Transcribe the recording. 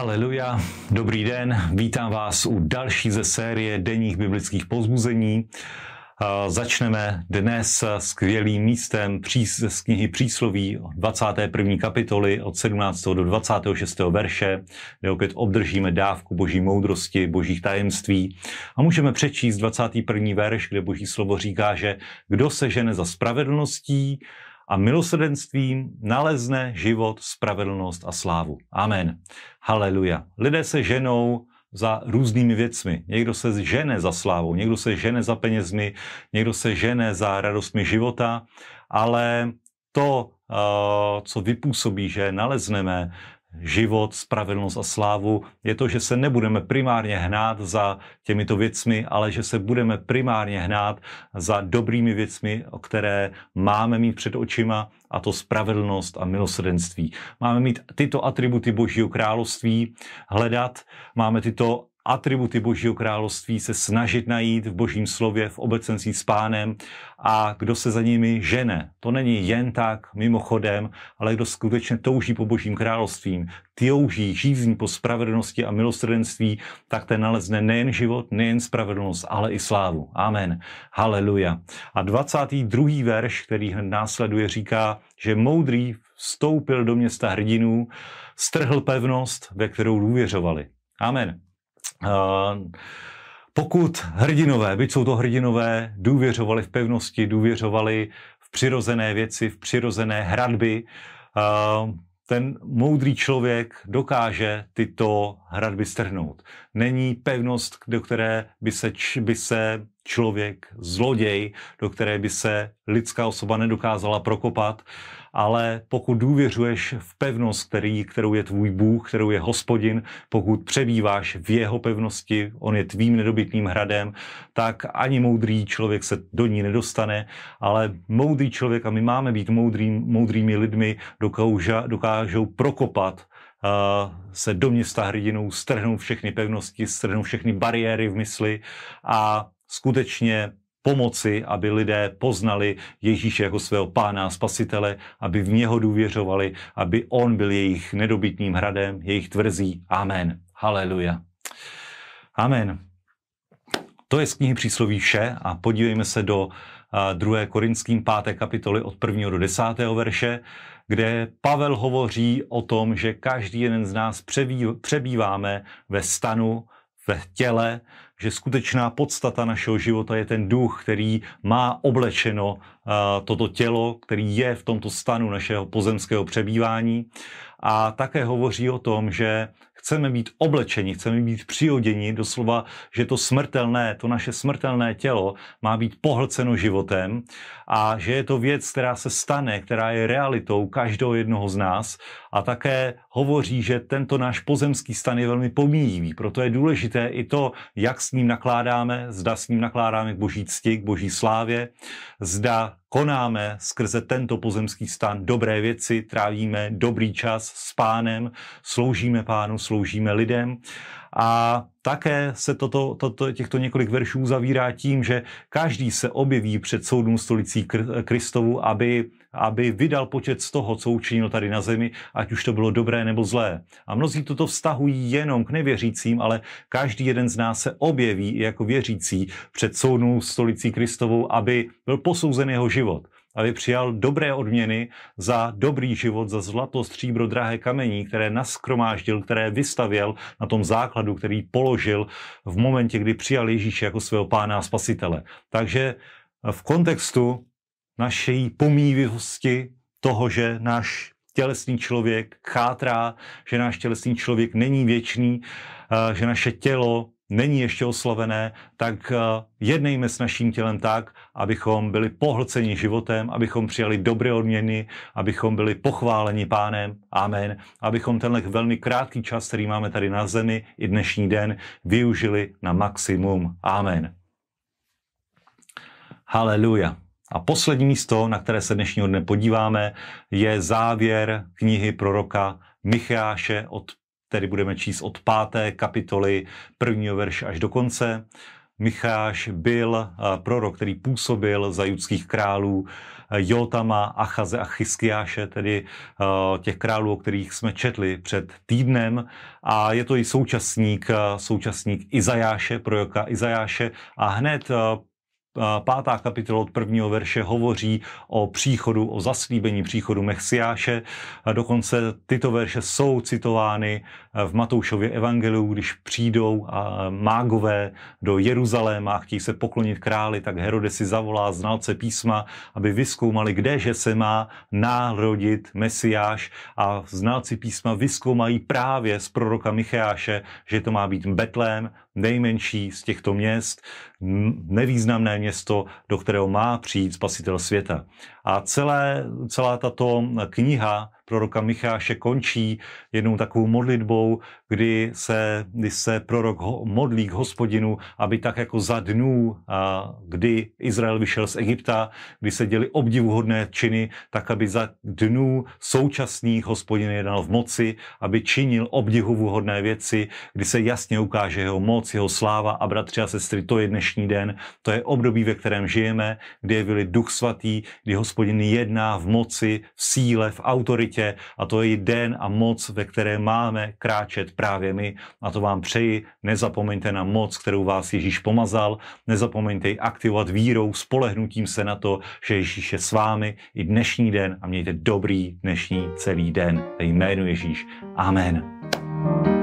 Haleluja, dobrý den, vítám vás u další ze série denních biblických pozbuzení. Začneme dnes skvělým místem z knihy Přísloví 21. kapitoly od 17. do 26. verše, kde opět obdržíme dávku boží moudrosti, božích tajemství. A můžeme přečíst 21. verš, kde boží slovo říká, že kdo se žene za spravedlností, a milosrdenstvím nalezne život, spravedlnost a slávu. Amen. Haleluja. Lidé se ženou za různými věcmi. Někdo se žene za slávou, někdo se žene za penězmi, někdo se žene za radostmi života, ale to, eh, co vypůsobí, že nalezneme život, spravedlnost a slávu, je to, že se nebudeme primárně hnát za těmito věcmi, ale že se budeme primárně hnát za dobrými věcmi, o které máme mít před očima, a to spravedlnost a milosrdenství. Máme mít tyto atributy Božího království, hledat, máme tyto atributy Božího království se snažit najít v Božím slově, v obecenství s pánem a kdo se za nimi žene. To není jen tak mimochodem, ale kdo skutečně touží po Božím královstvím, touží, žízní po spravedlnosti a milosrdenství, tak ten nalezne nejen život, nejen spravedlnost, ale i slávu. Amen. Haleluja. A 22. verš, který následuje, říká, že moudrý vstoupil do města hrdinů, strhl pevnost, ve kterou důvěřovali. Amen. Pokud hrdinové, byť jsou to hrdinové, důvěřovali v pevnosti, důvěřovali v přirozené věci, v přirozené hradby, ten moudrý člověk dokáže tyto hradby strhnout. Není pevnost, do které by se, by se člověk, zloděj, do které by se lidská osoba nedokázala prokopat, ale pokud důvěřuješ v pevnost, který, kterou je tvůj Bůh, kterou je hospodin, pokud přebýváš v jeho pevnosti, on je tvým nedobytným hradem, tak ani moudrý člověk se do ní nedostane, ale moudrý člověk, a my máme být moudrý, moudrými lidmi, dokážou, dokážou prokopat se do města hrdinou, strhnout všechny pevnosti, strhnout všechny bariéry v mysli a skutečně pomoci, aby lidé poznali Ježíše jako svého pána a spasitele, aby v něho důvěřovali, aby on byl jejich nedobytným hradem, jejich tvrzí. Amen. Haleluja. Amen. To je z knihy přísloví vše a podívejme se do 2. Korinským 5. kapitoly od 1. do 10. verše, kde Pavel hovoří o tom, že každý jeden z nás přebýváme ve stanu, ve těle, že skutečná podstata našeho života je ten duch, který má oblečeno toto tělo, který je v tomto stanu našeho pozemského přebývání. A také hovoří o tom, že chceme být oblečeni, chceme být přioděni, doslova, že to smrtelné, to naše smrtelné tělo má být pohlceno životem a že je to věc, která se stane, která je realitou každého jednoho z nás. A také hovoří, že tento náš pozemský stan je velmi pomíjivý, proto je důležité i to, jak s ním nakládáme, zda s ním nakládáme k boží cti, k boží slávě, zda konáme skrze tento pozemský stan dobré věci, trávíme dobrý čas s pánem, sloužíme pánu, sloužíme lidem. A také se toto, toto, těchto několik veršů zavírá tím, že každý se objeví před soudnou stolicí Kristovu, aby aby vydal počet z toho, co učinil tady na zemi, ať už to bylo dobré nebo zlé. A mnozí toto vztahují jenom k nevěřícím, ale každý jeden z nás se objeví jako věřící před soudnou stolicí Kristovou, aby byl posouzen jeho život aby přijal dobré odměny za dobrý život, za zlato, stříbro, drahé kamení, které naskromáždil, které vystavěl na tom základu, který položil v momentě, kdy přijal Ježíše jako svého pána a spasitele. Takže v kontextu naší pomíjivosti toho, že náš tělesný člověk chátrá, že náš tělesný člověk není věčný, eh, že naše tělo není ještě oslovené, tak eh, jednejme s naším tělem tak, abychom byli pohlceni životem, abychom přijali dobré odměny, abychom byli pochváleni pánem, amen, abychom tenhle velmi krátký čas, který máme tady na zemi i dnešní den, využili na maximum, amen. Haleluja. A poslední místo, na které se dnešního dne podíváme, je závěr knihy proroka Micháše, od, tedy budeme číst od páté kapitoly prvního verše až do konce. Micháš byl prorok, který působil za judských králů Jotama, Achaze a Chyskiáše, tedy těch králů, o kterých jsme četli před týdnem. A je to i současník, současník Izajáše, proroka Izajáše. A hned pátá kapitola od prvního verše hovoří o příchodu, o zaslíbení příchodu Mesiáše. Dokonce tyto verše jsou citovány v Matoušově evangeliu, když přijdou mágové do Jeruzaléma a chtějí se poklonit králi, tak Herodes si zavolá znalce písma, aby vyskoumali, kdeže se má národit Mesiáš a znalci písma vyskoumají právě z proroka Micheáše, že to má být Betlém, nejmenší z těchto měst, nevýznamné město, do kterého má přijít spasitel světa. A celé, celá tato kniha proroka Micháše končí jednou takovou modlitbou, kdy se, kdy se prorok modlí k hospodinu, aby tak jako za dnů, kdy Izrael vyšel z Egypta, kdy se děli obdivuhodné činy, tak aby za dnů současných hospodin jednal v moci, aby činil obdivuhodné věci, kdy se jasně ukáže jeho moc, jeho sláva a bratři a sestry, to je dnešní den, to je období, ve kterém žijeme, kdy je byli duch svatý, kdy hospodin jedná v moci, v síle, v autoritě a to je den a moc, ve které máme kráčet právě my. A to vám přeji. Nezapomeňte na moc, kterou vás Ježíš pomazal. Nezapomeňte ji aktivovat vírou, spolehnutím se na to, že Ježíš je s vámi i dnešní den a mějte dobrý dnešní celý den. Ve jménu Ježíš. Amen. thank you